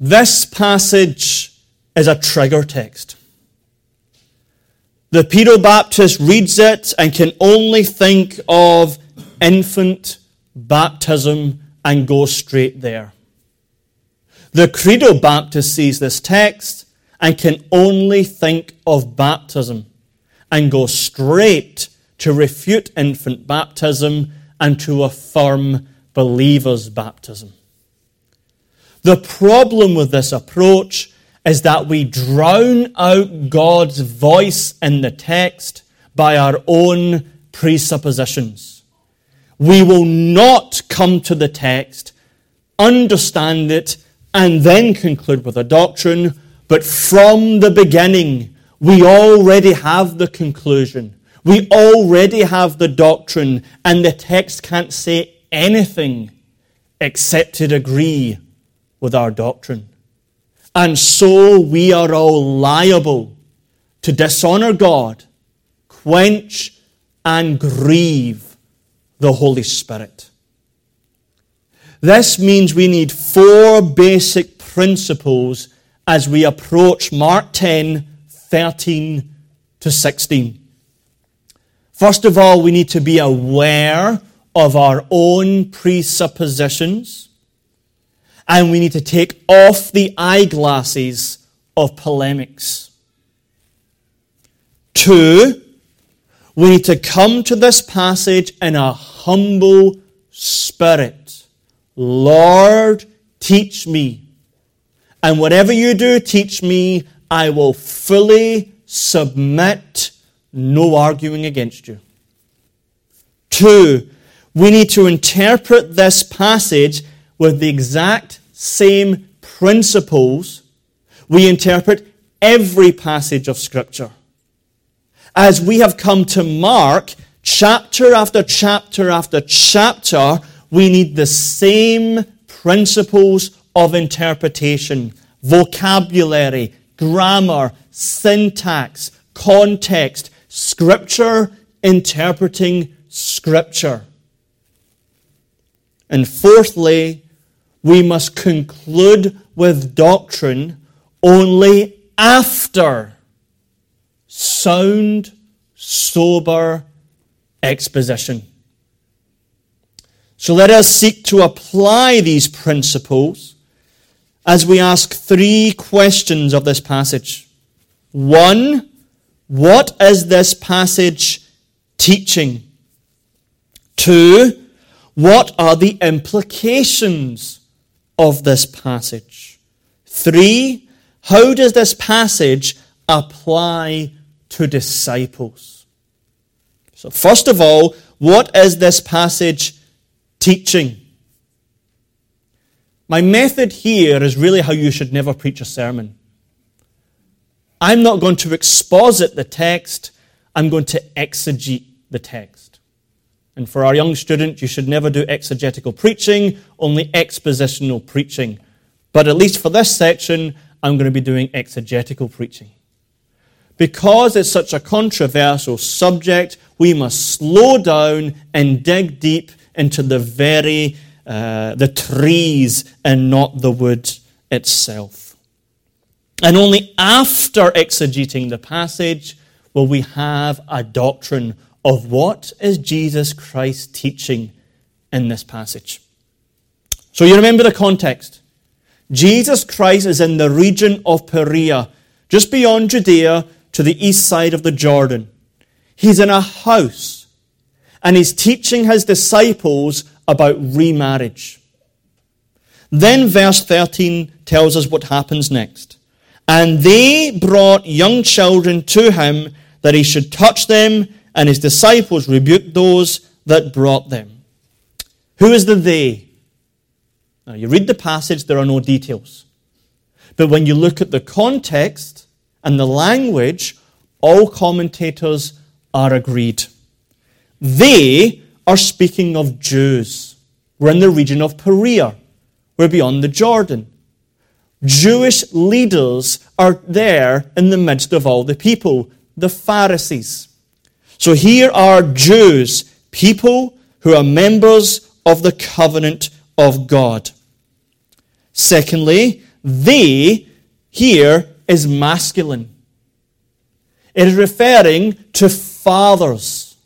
This passage is a trigger text. The pedo Baptist reads it and can only think of infant baptism and go straight there. The Credo Baptist sees this text and can only think of baptism and go straight to refute infant baptism and to affirm believers' baptism. The problem with this approach is that we drown out God's voice in the text by our own presuppositions. We will not come to the text, understand it, and then conclude with a doctrine, but from the beginning, we already have the conclusion. We already have the doctrine, and the text can't say anything except to agree with our doctrine. And so we are all liable to dishonor God, quench, and grieve the Holy Spirit. This means we need four basic principles as we approach Mark 10, 13 to 16. First of all, we need to be aware of our own presuppositions and we need to take off the eyeglasses of polemics. Two, we need to come to this passage in a humble spirit. Lord, teach me. And whatever you do, teach me, I will fully submit, no arguing against you. Two, we need to interpret this passage with the exact same principles we interpret every passage of Scripture. As we have come to Mark, chapter after chapter after chapter, we need the same principles of interpretation, vocabulary, grammar, syntax, context, Scripture interpreting Scripture. And fourthly, we must conclude with doctrine only after sound, sober exposition. So let us seek to apply these principles as we ask three questions of this passage. One, what is this passage teaching? Two, what are the implications of this passage. Three, how does this passage apply to disciples? So, first of all, what is this passage teaching? My method here is really how you should never preach a sermon. I'm not going to exposit the text, I'm going to exegete the text. And for our young student, you should never do exegetical preaching, only expositional preaching. But at least for this section, I'm going to be doing exegetical preaching. Because it's such a controversial subject, we must slow down and dig deep into the very uh, the trees and not the wood itself. And only after exegeting the passage will we have a doctrine of what is Jesus Christ teaching in this passage. So you remember the context. Jesus Christ is in the region of Perea, just beyond Judea to the east side of the Jordan. He's in a house and he's teaching his disciples about remarriage. Then verse 13 tells us what happens next. And they brought young children to him that he should touch them and his disciples rebuked those that brought them. Who is the they? Now, you read the passage, there are no details. But when you look at the context and the language, all commentators are agreed. They are speaking of Jews. We're in the region of Perea. We're beyond the Jordan. Jewish leaders are there in the midst of all the people, the Pharisees. So here are Jews, people who are members of the covenant of God. Secondly, they here is masculine. It is referring to fathers.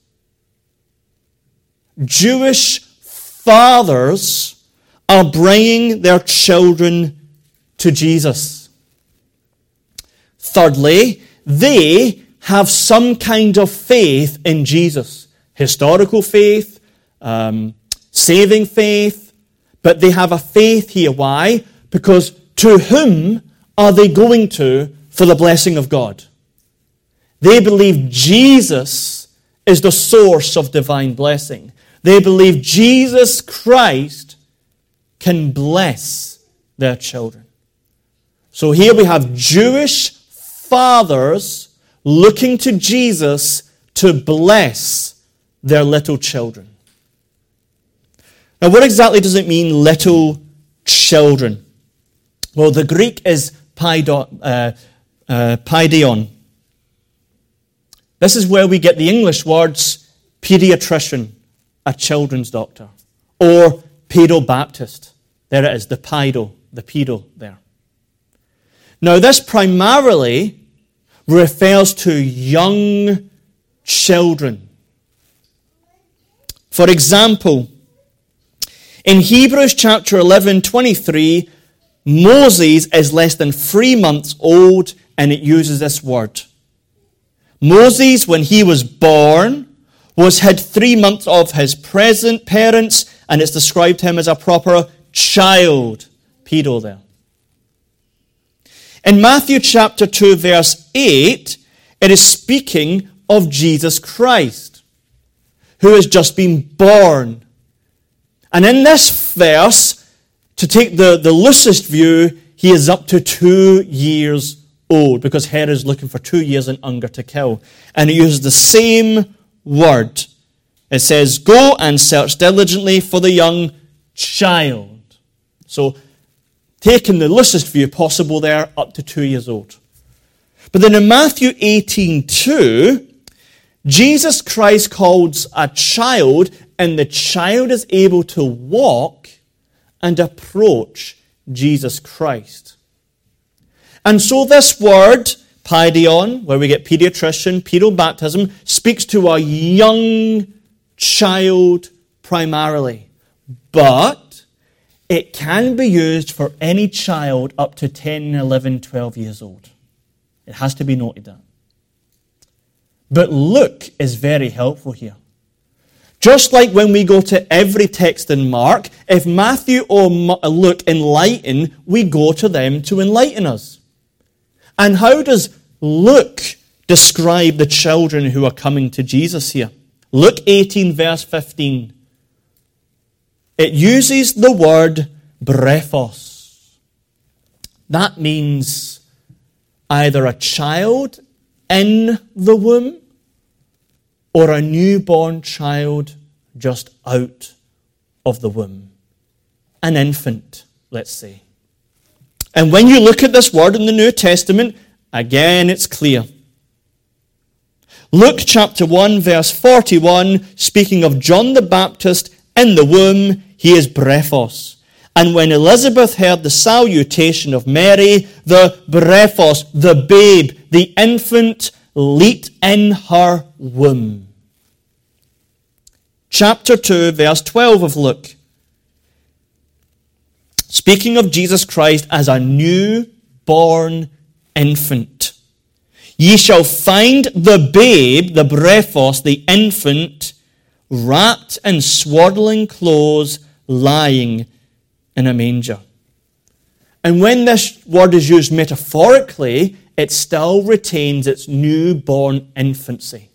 Jewish fathers are bringing their children to Jesus. Thirdly, they have some kind of faith in Jesus historical faith, um, saving faith, but they have a faith here. Why? Because to whom are they going to for the blessing of God? They believe Jesus is the source of divine blessing. They believe Jesus Christ can bless their children. So here we have Jewish fathers looking to Jesus to bless their little children. Now, what exactly does it mean, little children? Well, the Greek is paideon. Uh, uh, paideon. This is where we get the English words pediatrician, a children's doctor, or pedobaptist. There it is, the pedo, the pedo there. Now, this primarily refers to young children. For example, in Hebrews chapter 11, 23, Moses is less than three months old and it uses this word. Moses, when he was born, was had three months of his present parents, and it's described him as a proper child. Pedo there. In Matthew chapter 2, verse 8, it is speaking of Jesus Christ, who has just been born. And in this verse, to take the, the loosest view, he is up to two years old because Herod is looking for two years in Unger to kill. And it uses the same word. It says, Go and search diligently for the young child. So, taking the loosest view possible there, up to two years old. But then in Matthew 18 2, Jesus Christ calls a child, and the child is able to walk and approach Jesus Christ. And so this word, paideon, where we get pediatrician, pedobaptism, speaks to a young child primarily. But it can be used for any child up to 10, 11, 12 years old. It has to be noted that. But Luke is very helpful here. Just like when we go to every text in Mark, if Matthew or Luke enlighten, we go to them to enlighten us. And how does Luke describe the children who are coming to Jesus here? Luke 18, verse 15. It uses the word brephos. That means either a child in the womb or a newborn child just out of the womb. An infant, let's say. And when you look at this word in the New Testament, again it's clear. Luke chapter 1, verse 41, speaking of John the Baptist in the womb, he is brephos. And when Elizabeth heard the salutation of Mary, the brephos, the babe, the infant, leaped in her womb chapter 2, verse 12 of Luke. Speaking of Jesus Christ as a new-born infant. Ye shall find the babe, the brephos, the infant, wrapped in swaddling clothes, lying in a manger. And when this word is used metaphorically, it still retains its newborn infancy.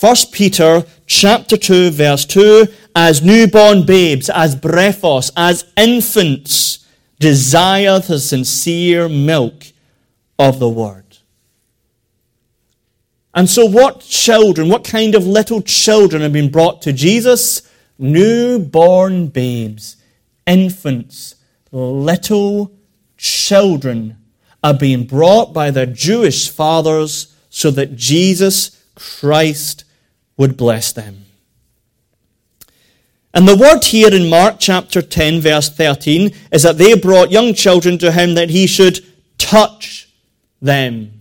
1 Peter chapter 2 verse 2 as newborn babes as brephos as infants desire the sincere milk of the word and so what children what kind of little children have been brought to Jesus newborn babes infants little children are being brought by their Jewish fathers so that Jesus Christ would bless them. And the word here in Mark chapter 10, verse 13, is that they brought young children to him that he should touch them.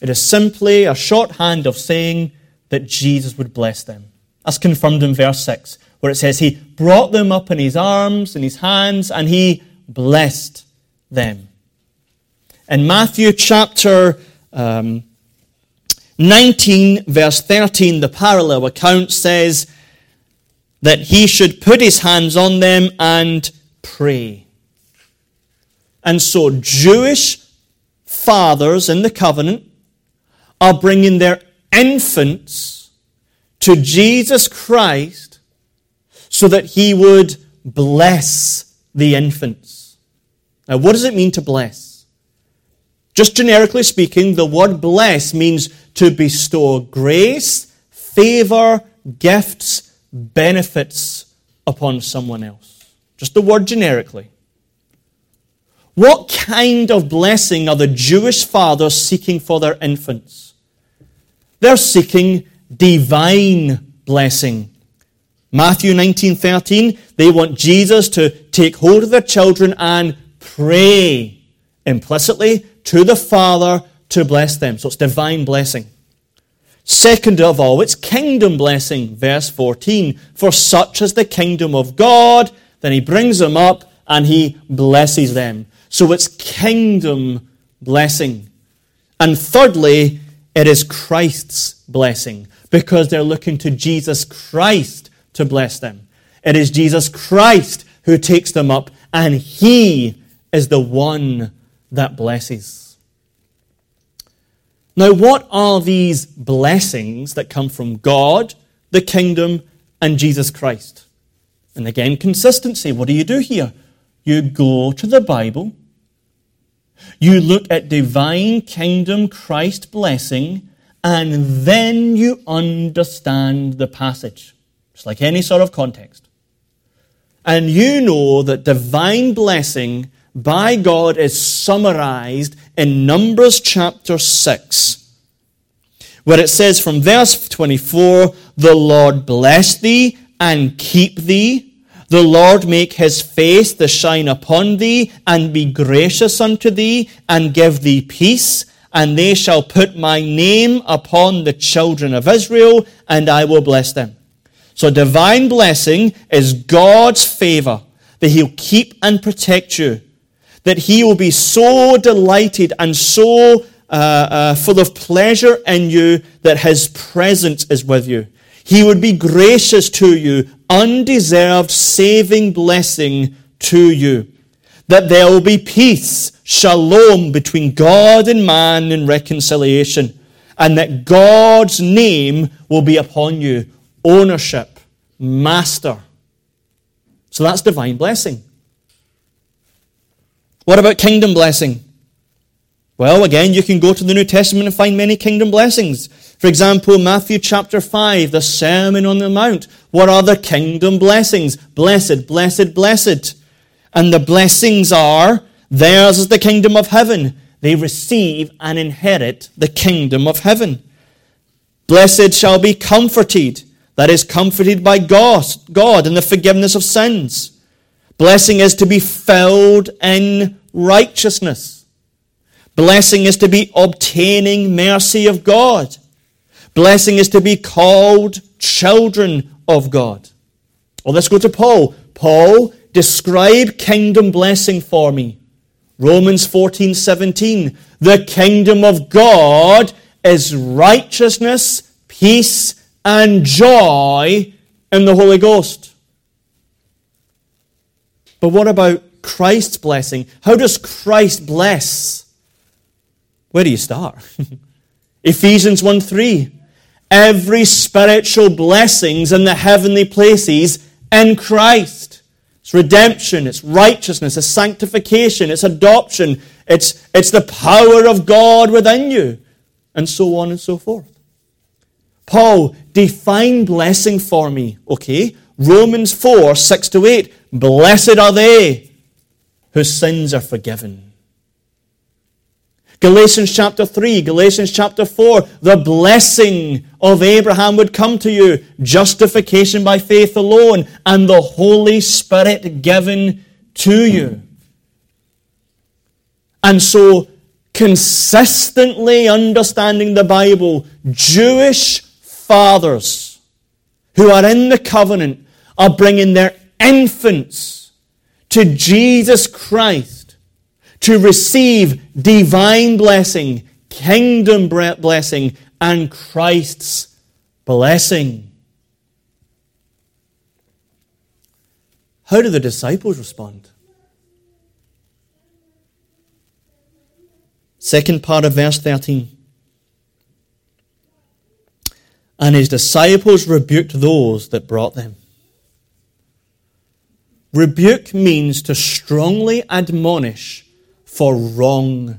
It is simply a shorthand of saying that Jesus would bless them. That's confirmed in verse 6, where it says he brought them up in his arms and his hands and he blessed them. In Matthew chapter um, 19, verse 13, the parallel account says that he should put his hands on them and pray. And so, Jewish fathers in the covenant are bringing their infants to Jesus Christ so that he would bless the infants. Now, what does it mean to bless? Just generically speaking, the word bless means to bestow grace, favor, gifts, benefits upon someone else. Just the word generically. What kind of blessing are the Jewish fathers seeking for their infants? They're seeking divine blessing. Matthew 19:13, they want Jesus to take hold of their children and pray implicitly to the Father to bless them. So it's divine blessing. Second of all, it's kingdom blessing, verse 14. For such is the kingdom of God. Then he brings them up and he blesses them. So it's kingdom blessing. And thirdly, it is Christ's blessing because they're looking to Jesus Christ to bless them. It is Jesus Christ who takes them up, and he is the one that blesses. Now, what are these blessings that come from God, the kingdom, and Jesus Christ? And again, consistency. What do you do here? You go to the Bible, you look at divine kingdom Christ blessing, and then you understand the passage. It's like any sort of context. And you know that divine blessing by God is summarized in Numbers chapter 6, where it says from verse 24, The Lord bless thee and keep thee. The Lord make his face to shine upon thee and be gracious unto thee and give thee peace. And they shall put my name upon the children of Israel and I will bless them. So divine blessing is God's favor that he'll keep and protect you that he will be so delighted and so uh, uh, full of pleasure in you that his presence is with you. He would be gracious to you, undeserved saving blessing to you. That there will be peace, shalom between God and man in reconciliation. And that God's name will be upon you. Ownership, master. So that's divine blessing. What about kingdom blessing? Well, again, you can go to the New Testament and find many kingdom blessings. For example, Matthew chapter 5, the Sermon on the Mount. What are the kingdom blessings? Blessed, blessed, blessed. And the blessings are theirs is the kingdom of heaven. They receive and inherit the kingdom of heaven. Blessed shall be comforted, that is, comforted by God, God in the forgiveness of sins. Blessing is to be filled in righteousness. Blessing is to be obtaining mercy of God. Blessing is to be called children of God. Well, let's go to Paul. Paul, describe kingdom blessing for me. Romans 14, 17. The kingdom of God is righteousness, peace, and joy in the Holy Ghost. But what about Christ's blessing? How does Christ bless? Where do you start? Ephesians 1 3. Every spiritual blessings in the heavenly places in Christ. It's redemption, it's righteousness, it's sanctification, it's adoption, it's, it's the power of God within you, and so on and so forth. Paul, define blessing for me, okay? Romans 4 6 to 8. Blessed are they whose sins are forgiven. Galatians chapter 3, Galatians chapter 4, the blessing of Abraham would come to you, justification by faith alone, and the Holy Spirit given to you. And so, consistently understanding the Bible, Jewish fathers who are in the covenant are bringing their infants to Jesus Christ to receive divine blessing, kingdom blessing, and Christ's blessing. How do the disciples respond? Second part of verse 13. And his disciples rebuked those that brought them. Rebuke means to strongly admonish for wrong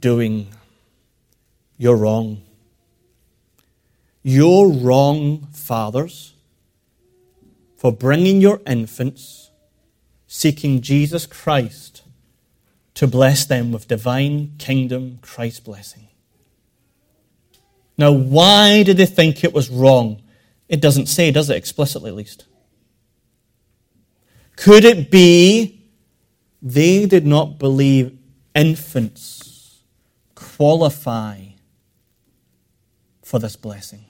doing. You're wrong. You're wrong, fathers, for bringing your infants, seeking Jesus Christ to bless them with divine kingdom Christ blessing. Now, why did they think it was wrong? It doesn't say, does it, explicitly at least? Could it be they did not believe infants qualify for this blessing?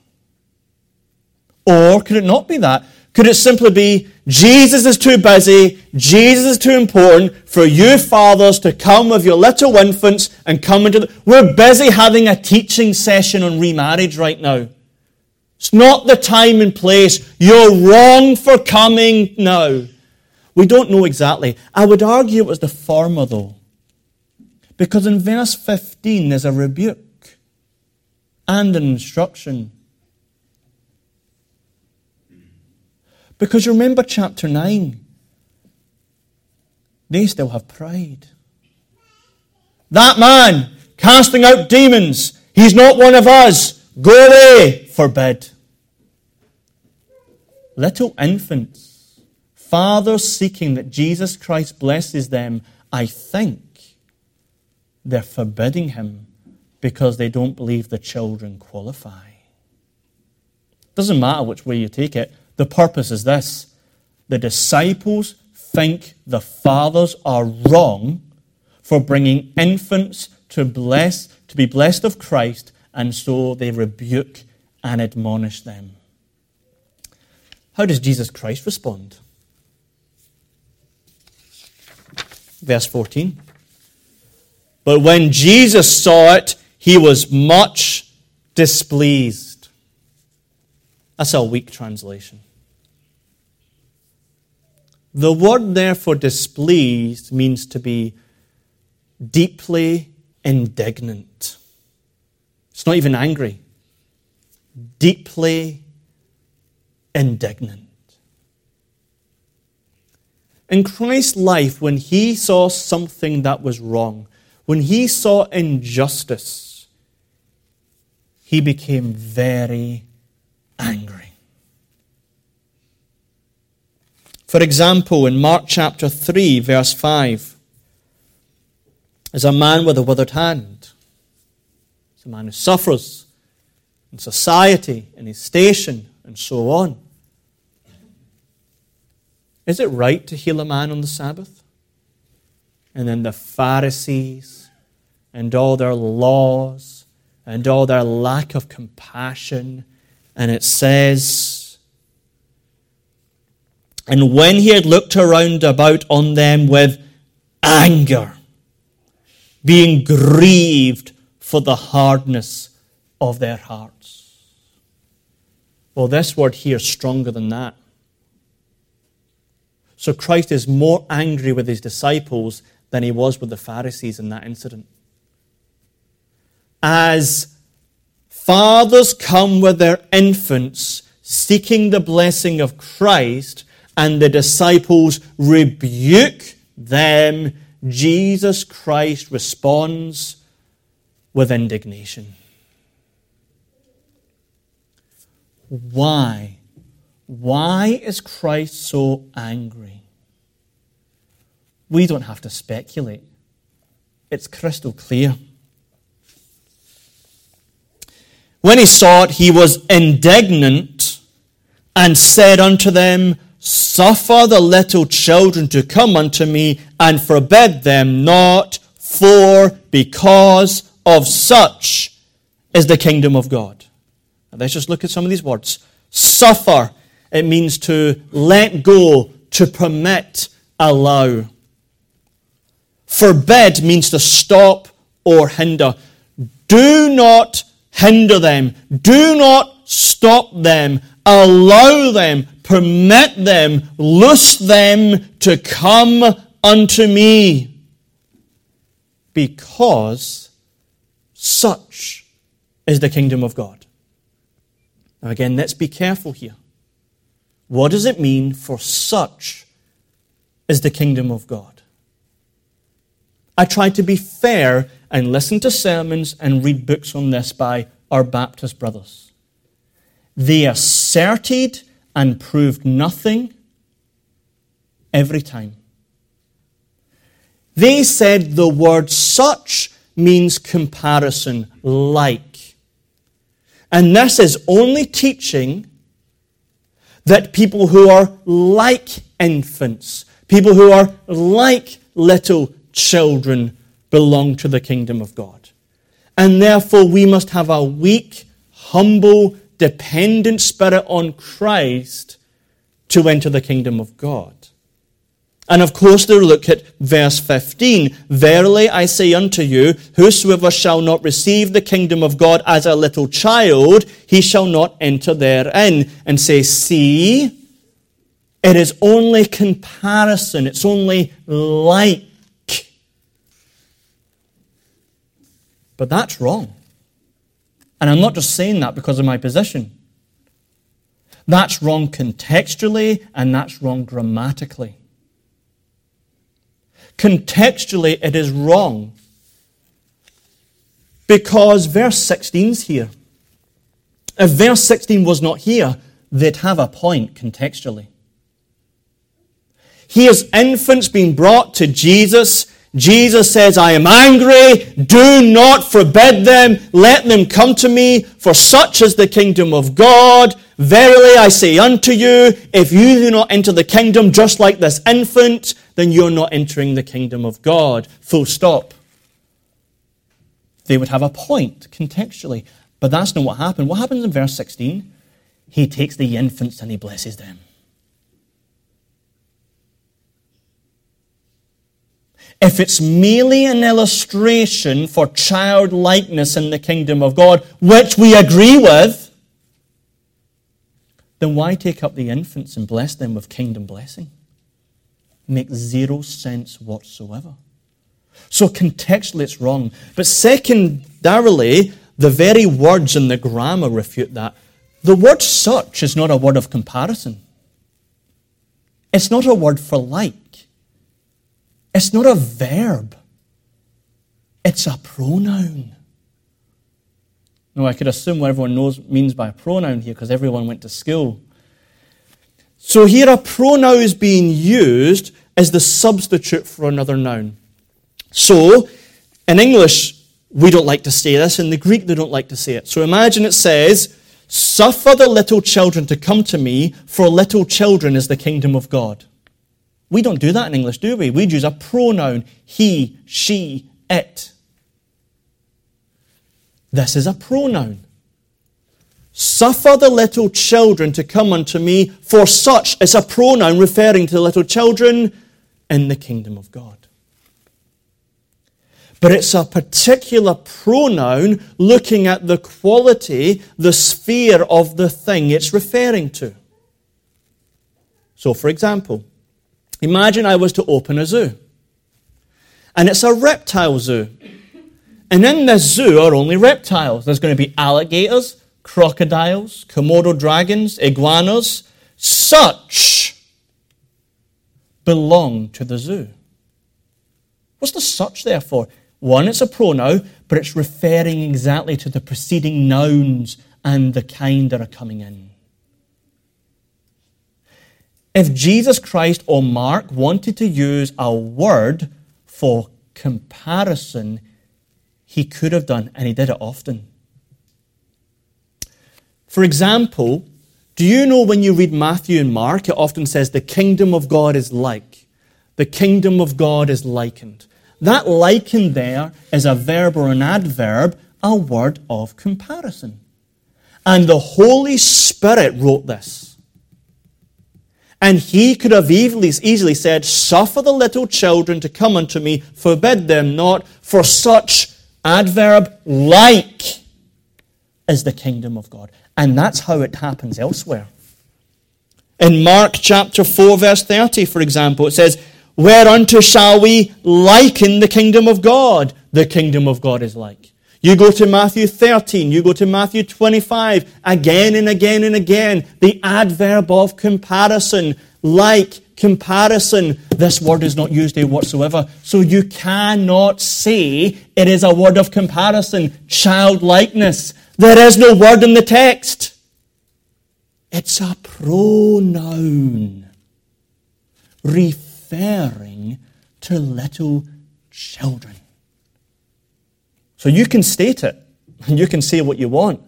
Or could it not be that? Could it simply be Jesus is too busy, Jesus is too important for you fathers to come with your little infants and come into the. We're busy having a teaching session on remarriage right now. It's not the time and place. You're wrong for coming now. We don't know exactly. I would argue it was the former though. Because in verse 15 there's a rebuke and an instruction. Because remember chapter 9. They still have pride. That man casting out demons, he's not one of us. Go away, forbid. Little infants, fathers seeking that Jesus Christ blesses them, I think they're forbidding him because they don't believe the children qualify. Doesn't matter which way you take it. The purpose is this the disciples think the fathers are wrong for bringing infants to bless to be blessed of Christ and so they rebuke and admonish them. How does Jesus Christ respond? Verse 14. But when Jesus saw it, he was much displeased that's a weak translation. The word there for displeased means to be deeply indignant. It's not even angry. Deeply indignant. In Christ's life, when he saw something that was wrong, when he saw injustice, he became very angry. For example, in Mark chapter 3, verse 5, is a man with a withered hand. It's a man who suffers in society, in his station, and so on. Is it right to heal a man on the Sabbath? And then the Pharisees and all their laws and all their lack of compassion and it says, And when he had looked around about on them with anger, being grieved for the hardness of their hearts. Well, this word here is stronger than that. So Christ is more angry with his disciples than he was with the Pharisees in that incident. As Fathers come with their infants seeking the blessing of Christ, and the disciples rebuke them. Jesus Christ responds with indignation. Why? Why is Christ so angry? We don't have to speculate. It's crystal clear. When he saw it, he was indignant and said unto them, Suffer the little children to come unto me, and forbid them not, for because of such is the kingdom of God. Now let's just look at some of these words. Suffer, it means to let go, to permit, allow. Forbid means to stop or hinder. Do not hinder them. Do not stop them. Allow them. Permit them. Loose them to come unto me. Because such is the kingdom of God. Now, again, let's be careful here. What does it mean for such is the kingdom of God? I try to be fair and listen to sermons and read books on this by our Baptist brothers. They asserted and proved nothing every time. They said the word such means comparison, like. And this is only teaching that people who are like infants, people who are like little children, belong to the kingdom of God. And therefore, we must have a weak, humble, dependent spirit on Christ to enter the kingdom of God. And of course, they look at verse 15. Verily I say unto you, whosoever shall not receive the kingdom of God as a little child, he shall not enter therein. And say, see, it is only comparison. It's only like. But that's wrong. And I'm not just saying that because of my position. That's wrong contextually and that's wrong grammatically. Contextually, it is wrong because verse 16 is here. If verse 16 was not here, they'd have a point contextually. Here's infants being brought to Jesus. Jesus says, I am angry. Do not forbid them. Let them come to me, for such is the kingdom of God. Verily I say unto you, if you do not enter the kingdom just like this infant, then you're not entering the kingdom of God. Full stop. They would have a point contextually. But that's not what happened. What happens in verse 16? He takes the infants and he blesses them. If it's merely an illustration for childlikeness in the kingdom of God, which we agree with, then why take up the infants and bless them with kingdom blessing? Makes zero sense whatsoever. So contextually it's wrong. But secondarily, the very words in the grammar refute that. The word such is not a word of comparison. It's not a word for like. It's not a verb. It's a pronoun. Now, I could assume what everyone knows means by a pronoun here because everyone went to school. So here a pronoun is being used as the substitute for another noun. So, in English, we don't like to say this. In the Greek, they don't like to say it. So imagine it says, Suffer the little children to come to me, for little children is the kingdom of God. We don't do that in English, do we? We'd use a pronoun he, she, it. This is a pronoun. Suffer the little children to come unto me, for such is a pronoun referring to the little children in the kingdom of God. But it's a particular pronoun looking at the quality, the sphere of the thing it's referring to. So, for example, imagine I was to open a zoo, and it's a reptile zoo. And in this zoo are only reptiles. There's going to be alligators, crocodiles, Komodo dragons, iguanas. Such belong to the zoo. What's the such there for? One, it's a pronoun, but it's referring exactly to the preceding nouns and the kind that are coming in. If Jesus Christ or Mark wanted to use a word for comparison, he could have done, and he did it often. For example, do you know when you read Matthew and Mark, it often says the kingdom of God is like? The kingdom of God is likened. That likened there is a verb or an adverb, a word of comparison. And the Holy Spirit wrote this. And he could have easily, easily said, Suffer the little children to come unto me, forbid them not, for such adverb like is the kingdom of God. And that's how it happens elsewhere. In Mark chapter 4, verse 30, for example, it says, Whereunto shall we liken the kingdom of God? The kingdom of God is like. You go to Matthew 13, you go to Matthew 25, again and again and again, the adverb of comparison, like, comparison. This word is not used here whatsoever. So you cannot say it is a word of comparison, childlikeness. There is no word in the text. It's a pronoun referring to little children. So you can state it and you can say what you want.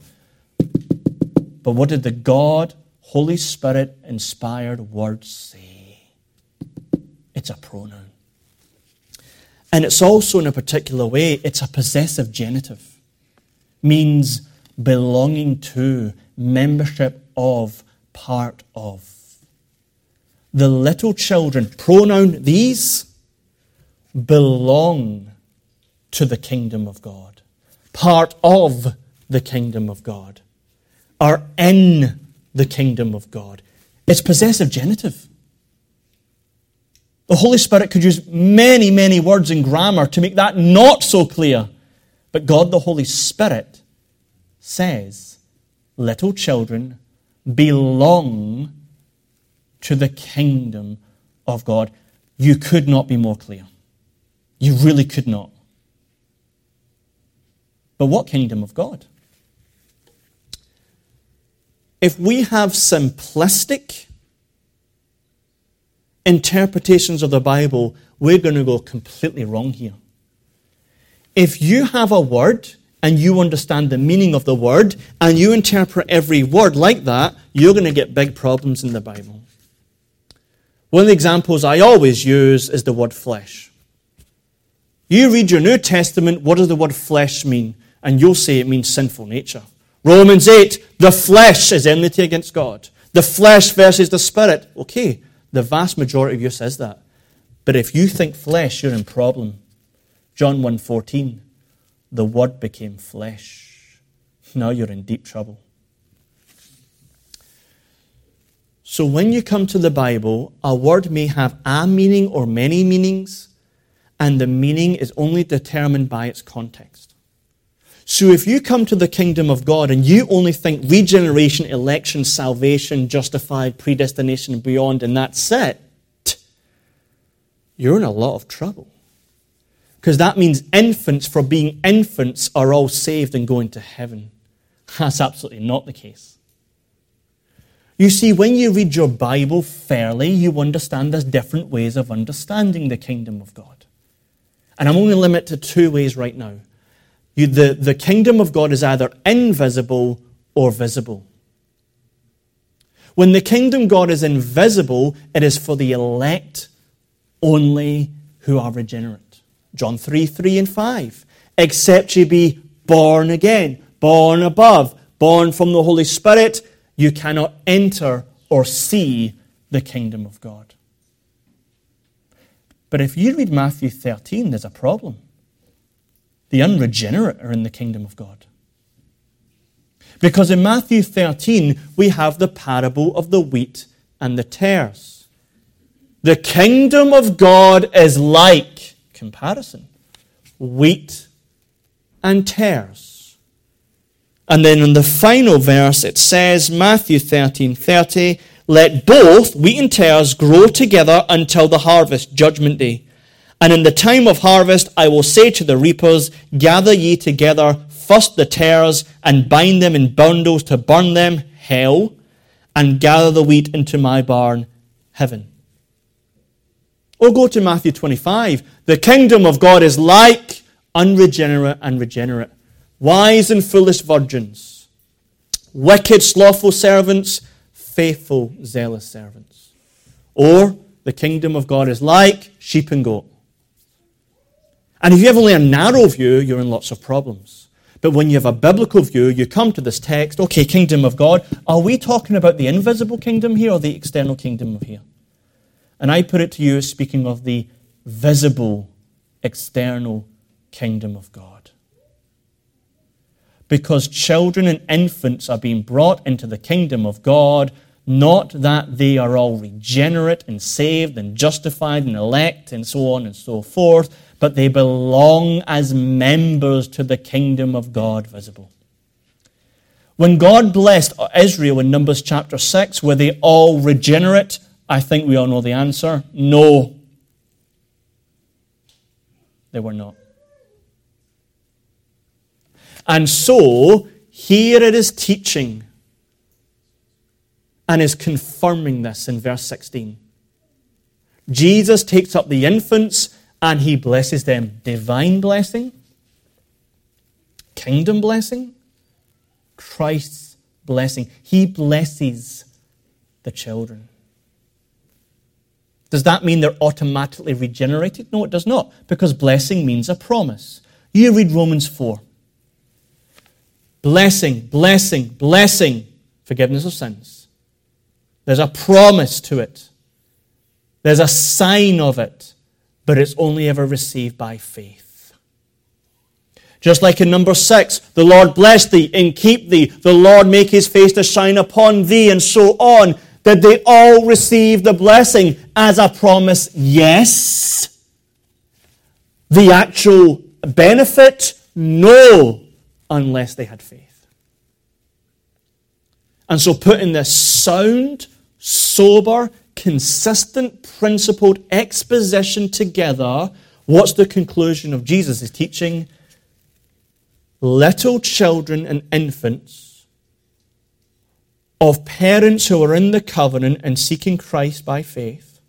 But what did the God, Holy Spirit inspired word say? It's a pronoun. And it's also in a particular way, it's a possessive genitive. Means belonging to, membership of, part of. The little children, pronoun these, belong to the kingdom of God, part of the kingdom of God, are in the kingdom of God. It's possessive genitive. The Holy Spirit could use many, many words in grammar to make that not so clear. But God, the Holy Spirit, says, Little children belong to the kingdom of God. You could not be more clear. You really could not. But what kingdom of God? If we have simplistic interpretations of the Bible, we're going to go completely wrong here. If you have a word and you understand the meaning of the word and you interpret every word like that, you're going to get big problems in the Bible. One of the examples I always use is the word flesh. You read your New Testament, what does the word flesh mean? And you'll say it means sinful nature. Romans 8, the flesh is enmity against God. The flesh versus the spirit. Okay, the vast majority of you says that. But if you think flesh, you're in problem. John 1:14, the word became flesh. Now you're in deep trouble. So when you come to the Bible, a word may have a meaning or many meanings, and the meaning is only determined by its context. So if you come to the kingdom of God and you only think regeneration, election, salvation, justified, predestination, and beyond, and that's it, you're in a lot of trouble. Because that means infants, for being infants, are all saved and going to heaven. That's absolutely not the case. You see, when you read your Bible fairly, you understand there's different ways of understanding the kingdom of God. And I'm only limited to two ways right now. You, the, the kingdom of God is either invisible or visible. When the kingdom God is invisible, it is for the elect only who are regenerate. John 3 3 and 5. Except you be born again, born above, born from the Holy Spirit, you cannot enter or see the kingdom of God. But if you read Matthew 13, there's a problem. The unregenerate are in the kingdom of God. Because in Matthew 13, we have the parable of the wheat and the tares. The kingdom of God is like, comparison, wheat and tares. And then in the final verse, it says, Matthew 13 30, let both wheat and tares grow together until the harvest, judgment day. And in the time of harvest, I will say to the reapers, Gather ye together first the tares, and bind them in bundles to burn them, hell, and gather the wheat into my barn, heaven. Or go to Matthew 25. The kingdom of God is like unregenerate and regenerate, wise and foolish virgins. wicked, slothful servants, faithful, zealous servants. Or the kingdom of God is like sheep and goat. And if you have only a narrow view, you're in lots of problems. But when you have a biblical view, you come to this text, okay, kingdom of God. Are we talking about the invisible kingdom here or the external kingdom of here? And I put it to you as speaking of the visible, external kingdom of God. Because children and infants are being brought into the kingdom of God, not that they are all regenerate and saved and justified and elect and so on and so forth, but they belong as members to the kingdom of God visible. When God blessed Israel in Numbers chapter 6, were they all regenerate? I think we all know the answer. No. They were not. And so, here it is teaching and is confirming this in verse 16. Jesus takes up the infants and he blesses them. Divine blessing, kingdom blessing, Christ's blessing. He blesses the children. Does that mean they're automatically regenerated? No, it does not, because blessing means a promise. You read Romans 4. Blessing, blessing, blessing, forgiveness of sins. There's a promise to it, there's a sign of it, but it's only ever received by faith. Just like in Numbers six, the Lord bless thee and keep thee, the Lord make his face to shine upon thee, and so on. Did they all receive the blessing as a promise? Yes. The actual benefit? No, unless they had faith. And so, putting this sound, sober, consistent, principled exposition together, what's the conclusion of Jesus' teaching? Little children and infants of parents who are in the covenant and seeking Christ by faith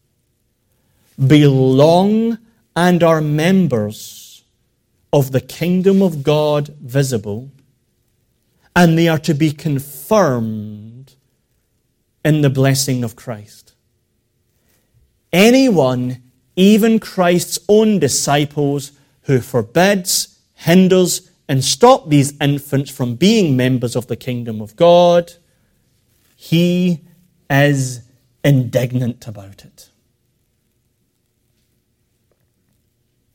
belong and are members of the kingdom of God visible, and they are to be confirmed in the blessing of Christ. Anyone, even Christ's own disciples, who forbids, hinders, and stops these infants from being members of the kingdom of God he is indignant about it.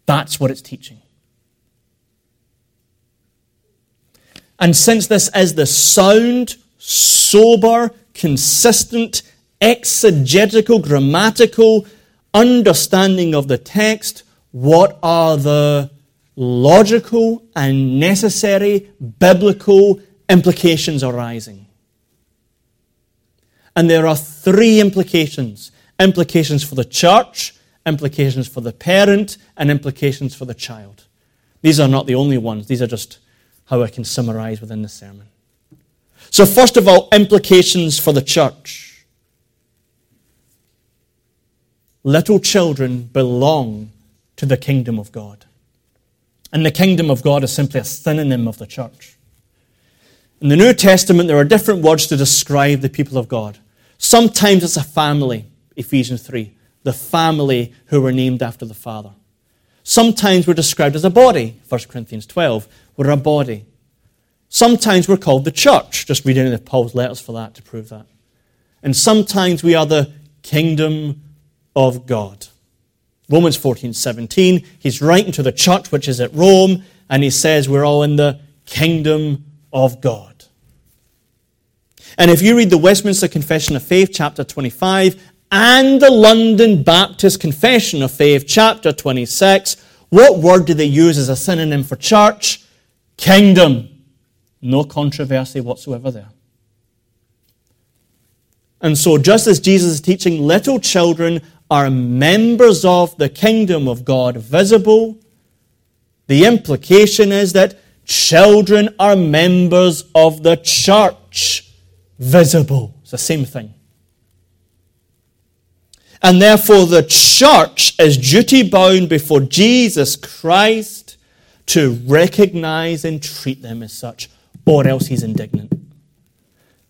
That's what it's teaching. And since this is the sound, sober, consistent, exegetical, grammatical understanding of the text, what are the logical and necessary biblical implications arising? And there are three implications implications for the church, implications for the parent, and implications for the child. These are not the only ones, these are just how I can summarize within the sermon. So, first of all, implications for the church. Little children belong to the kingdom of God. And the kingdom of God is simply a synonym of the church. In the New Testament, there are different words to describe the people of God. Sometimes it's a family, Ephesians 3, the family who were named after the Father. Sometimes we're described as a body, 1 Corinthians 12. We're a body. Sometimes we're called the church. Just read any of Paul's letters for that to prove that. And sometimes we are the kingdom of God. Romans 14, 17, he's writing to the church which is at Rome, and he says we're all in the kingdom of God. And if you read the Westminster Confession of Faith, chapter 25, and the London Baptist Confession of Faith, chapter 26, what word do they use as a synonym for church? Kingdom. No controversy whatsoever there. And so, just as Jesus is teaching, little children are members of the kingdom of God visible, the implication is that children are members of the church visible. It's the same thing. And therefore, the church is duty bound before Jesus Christ to recognize and treat them as such, or else he's indignant.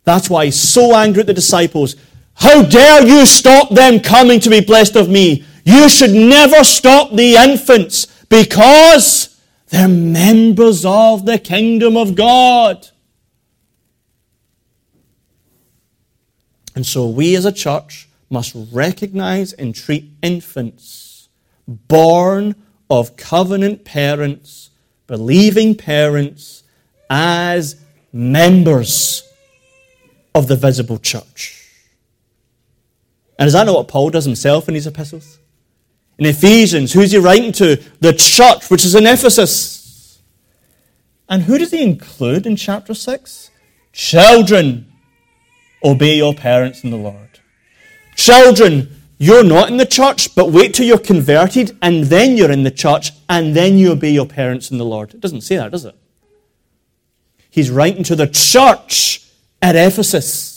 That's why he's so angry at the disciples. How dare you stop them coming to be blessed of me? You should never stop the infants because they're members of the kingdom of God. And so we as a church must recognize and treat infants born of covenant parents, believing parents, as members of the visible church. And is that not what Paul does himself in his epistles? In Ephesians, who's he writing to? The church, which is in Ephesus. And who does he include in chapter 6? Children, obey your parents in the Lord. Children, you're not in the church, but wait till you're converted, and then you're in the church, and then you obey your parents in the Lord. It doesn't say that, does it? He's writing to the church at Ephesus.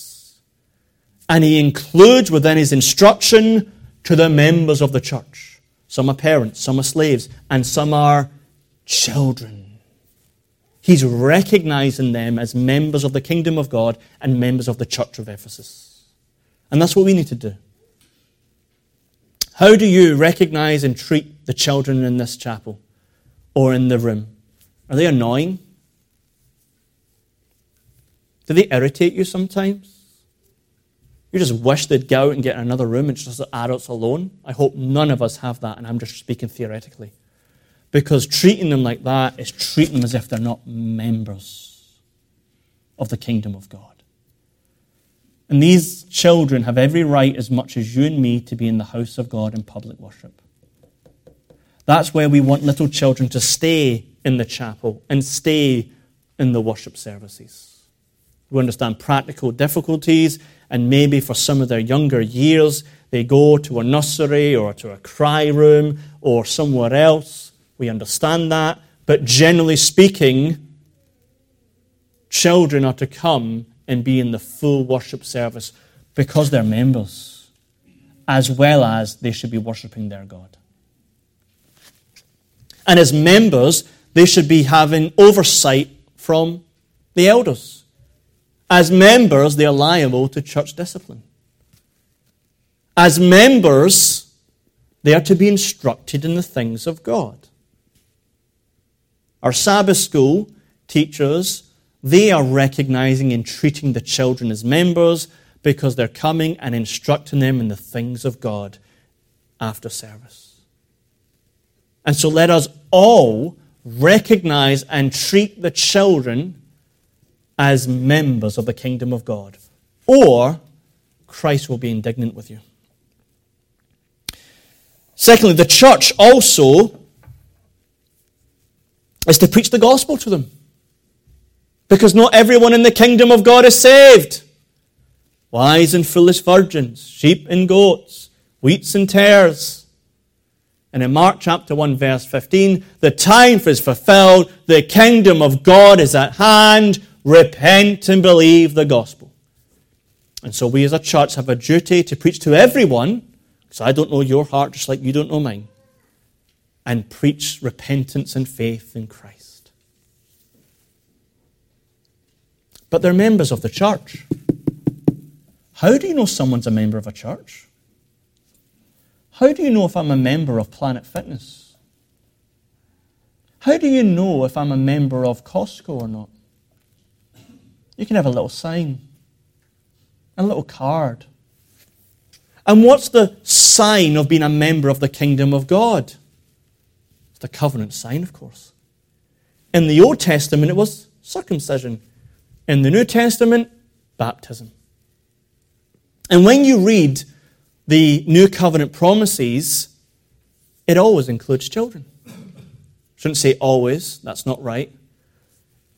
And he includes within his instruction to the members of the church. Some are parents, some are slaves, and some are children. He's recognizing them as members of the kingdom of God and members of the church of Ephesus. And that's what we need to do. How do you recognize and treat the children in this chapel or in the room? Are they annoying? Do they irritate you sometimes? You just wish they'd go out and get in another room and just adults alone. I hope none of us have that, and I'm just speaking theoretically. Because treating them like that is treating them as if they're not members of the kingdom of God. And these children have every right, as much as you and me, to be in the house of God in public worship. That's where we want little children to stay in the chapel and stay in the worship services. We understand practical difficulties and maybe for some of their younger years, they go to a nursery or to a cry room or somewhere else. We understand that. But generally speaking, children are to come and be in the full worship service because they're members, as well as they should be worshipping their God. And as members, they should be having oversight from the elders. As members, they are liable to church discipline. As members, they are to be instructed in the things of God. Our Sabbath school teachers, they are recognizing and treating the children as members because they're coming and instructing them in the things of God after service. And so let us all recognize and treat the children as members of the kingdom of God, or Christ will be indignant with you. Secondly, the church also is to preach the gospel to them. Because not everyone in the kingdom of God is saved. Wise and foolish virgins, sheep and goats, wheats and tares. And in Mark chapter 1, verse 15, the time is fulfilled, the kingdom of God is at hand repent and believe the gospel. And so we as a church have a duty to preach to everyone, because I don't know your heart just like you don't know mine, and preach repentance and faith in Christ. But they're members of the church. How do you know someone's a member of a church? How do you know if I'm a member of Planet Fitness? How do you know if I'm a member of Costco or not? You can have a little sign, a little card. And what's the sign of being a member of the kingdom of God? It's the covenant sign, of course. In the Old Testament, it was circumcision. In the New Testament, baptism. And when you read the New Covenant promises, it always includes children. Shouldn't say always, that's not right.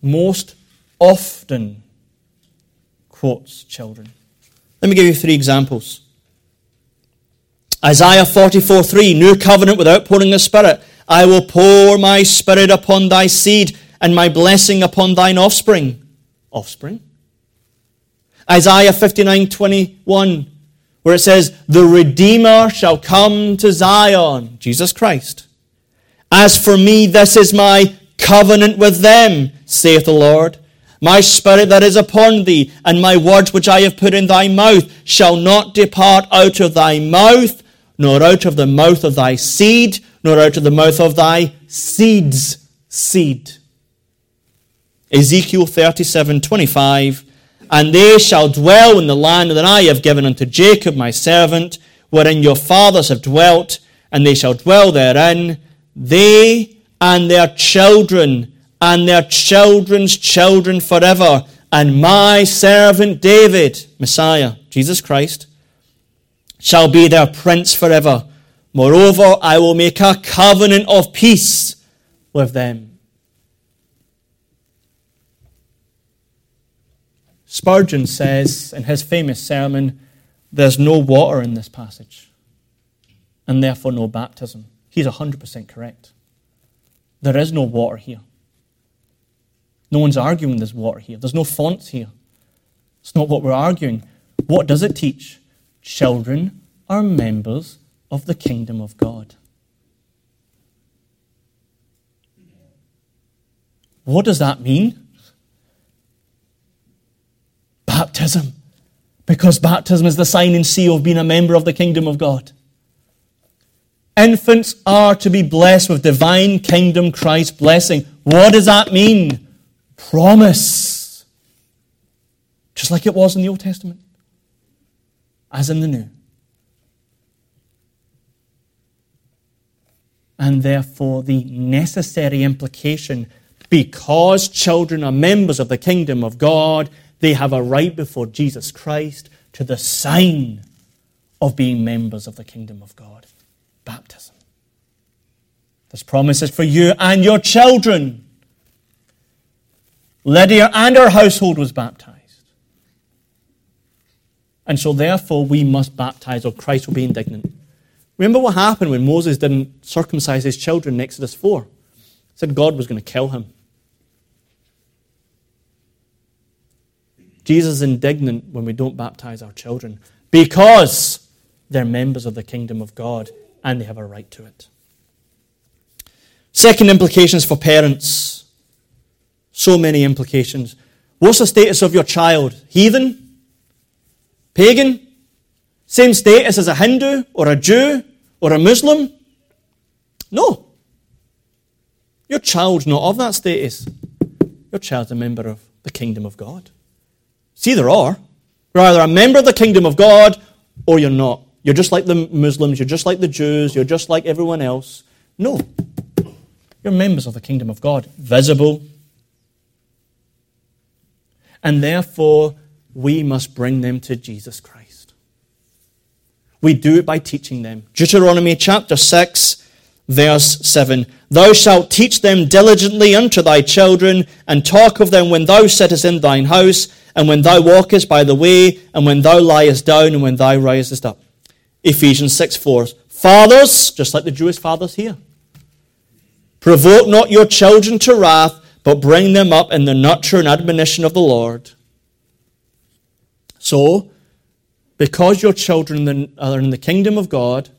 Most often quotes children. Let me give you three examples. Isaiah 44 3, New covenant without pouring the Spirit. I will pour my Spirit upon thy seed and my blessing upon thine offspring. Offspring? Isaiah 59 21, where it says, The Redeemer shall come to Zion, Jesus Christ. As for me, this is my covenant with them, saith the Lord. My spirit that is upon thee, and my words which I have put in thy mouth, shall not depart out of thy mouth, nor out of the mouth of thy seed, nor out of the mouth of thy seed's seed. Ezekiel 37 25. And they shall dwell in the land that I have given unto Jacob my servant, wherein your fathers have dwelt, and they shall dwell therein, they and their children, and their children's children forever, and my servant David, Messiah, Jesus Christ, shall be their prince forever. Moreover, I will make a covenant of peace with them. Spurgeon says in his famous sermon, There's no water in this passage, and therefore no baptism. He's 100% correct. There is no water here. No one's arguing there's water here. There's no fonts here. It's not what we're arguing. What does it teach? Children are members of the kingdom of God. What does that mean? Baptism. Because baptism is the sign and seal of being a member of the kingdom of God. Infants are to be blessed with divine kingdom Christ blessing. What does that mean? Promise. Just like it was in the Old Testament, as in the New. And therefore, the necessary implication because children are members of the kingdom of God, they have a right before Jesus Christ to the sign of being members of the kingdom of God baptism. This promise is for you and your children. Lydia and her household was baptized. And so, therefore, we must baptize, or Christ will be indignant. Remember what happened when Moses didn't circumcise his children in Exodus 4? He said God was going to kill him. Jesus is indignant when we don't baptize our children because they're members of the kingdom of God and they have a right to it. Second implications for parents. So many implications. What's the status of your child? Heathen? Pagan? Same status as a Hindu or a Jew or a Muslim? No. Your child's not of that status. Your child's a member of the kingdom of God. See, there are. You're either a member of the kingdom of God or you're not. You're just like the Muslims, you're just like the Jews, you're just like everyone else. No. You're members of the kingdom of God, visible. And therefore, we must bring them to Jesus Christ. We do it by teaching them. Deuteronomy chapter 6, verse 7. Thou shalt teach them diligently unto thy children, and talk of them when thou sittest in thine house, and when thou walkest by the way, and when thou liest down, and when thou risest up. Ephesians 6 4. Fathers, just like the Jewish fathers here, provoke not your children to wrath, but bring them up in the nurture and admonition of the Lord. So, because your children are in the kingdom of God,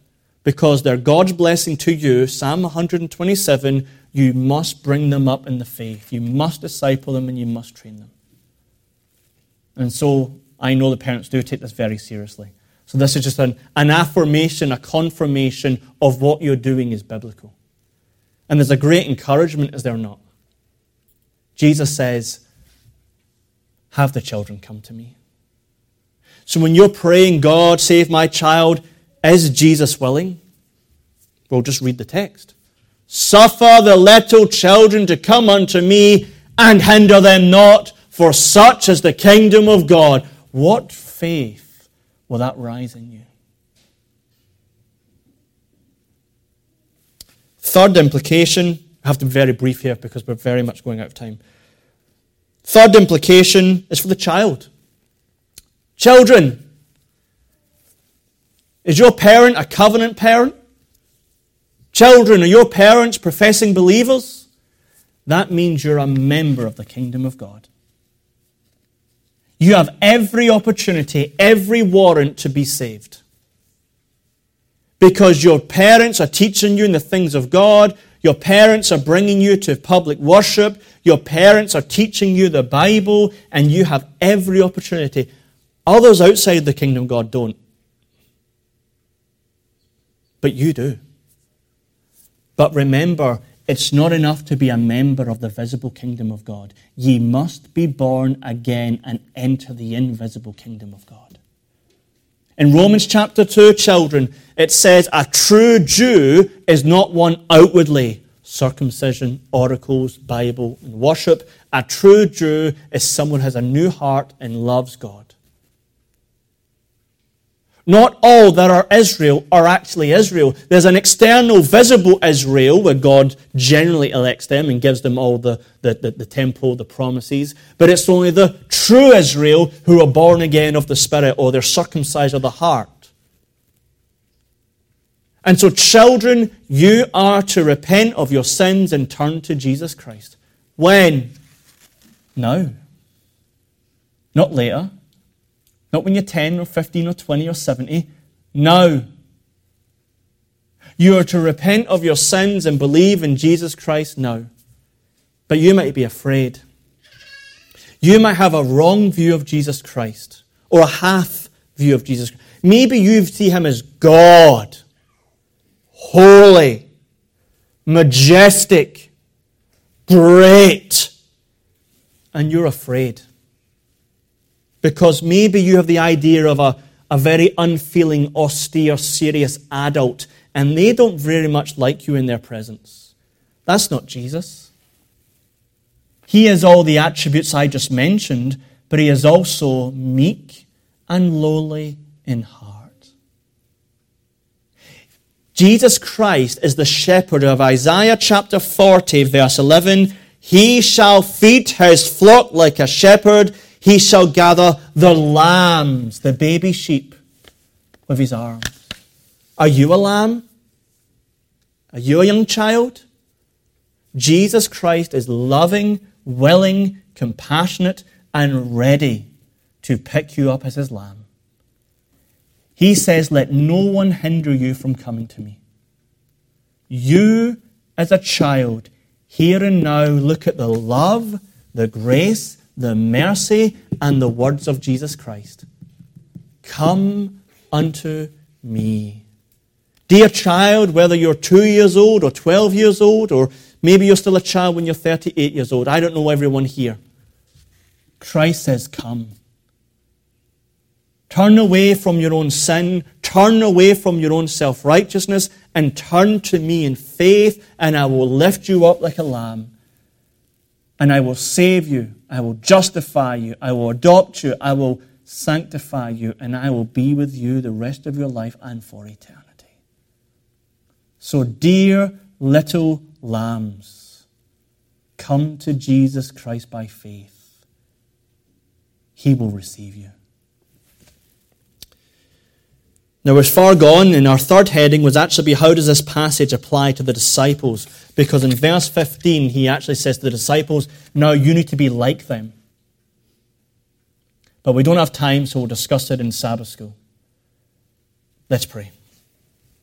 because they're God's blessing to you, Psalm 127, you must bring them up in the faith. You must disciple them and you must train them. And so I know the parents do take this very seriously. So this is just an, an affirmation, a confirmation of what you're doing is biblical. And there's a great encouragement, is there not? Jesus says, Have the children come to me. So when you're praying, God, save my child, is Jesus willing? We'll just read the text. Suffer the little children to come unto me and hinder them not, for such is the kingdom of God. What faith will that rise in you? Third implication, I have to be very brief here because we're very much going out of time. Third implication is for the child. Children, is your parent a covenant parent? Children, are your parents professing believers? That means you're a member of the kingdom of God. You have every opportunity, every warrant to be saved. Because your parents are teaching you in the things of God, Your parents are bringing you to public worship. Your parents are teaching you the Bible, and you have every opportunity. Others outside the kingdom of God don't. But you do. But remember, it's not enough to be a member of the visible kingdom of God. Ye must be born again and enter the invisible kingdom of God. In Romans chapter 2, children, it says, A true Jew is not one outwardly, circumcision, oracles, Bible, and worship. A true Jew is someone who has a new heart and loves God. Not all that are Israel are actually Israel. There's an external, visible Israel where God generally elects them and gives them all the, the, the, the, temple, the promises. But it's only the true Israel who are born again of the Spirit or they're circumcised of the heart. And so, children, you are to repent of your sins and turn to Jesus Christ. When? Now. Not later. Not when you're 10 or 15 or 20 or 70. Now. You are to repent of your sins and believe in Jesus Christ now. But you might be afraid. You might have a wrong view of Jesus Christ or a half view of Jesus Christ. Maybe you see him as God, holy, majestic, great, and you're afraid. Because maybe you have the idea of a, a very unfeeling, austere, serious adult, and they don't very much like you in their presence. That's not Jesus. He has all the attributes I just mentioned, but he is also meek and lowly in heart. Jesus Christ is the shepherd of Isaiah chapter 40, verse 11. He shall feed his flock like a shepherd. He shall gather the lambs, the baby sheep, with his arms. Are you a lamb? Are you a young child? Jesus Christ is loving, willing, compassionate, and ready to pick you up as his lamb. He says, Let no one hinder you from coming to me. You, as a child, here and now, look at the love, the grace, the mercy and the words of Jesus Christ. Come unto me. Dear child, whether you're two years old or 12 years old, or maybe you're still a child when you're 38 years old, I don't know everyone here. Christ says, Come. Turn away from your own sin, turn away from your own self righteousness, and turn to me in faith, and I will lift you up like a lamb and I will save you. I will justify you. I will adopt you. I will sanctify you, and I will be with you the rest of your life and for eternity. So, dear little lambs, come to Jesus Christ by faith. He will receive you. Now, we're far gone, and our third heading was actually be how does this passage apply to the disciples? Because in verse 15, he actually says to the disciples, Now you need to be like them. But we don't have time, so we'll discuss it in Sabbath school. Let's pray.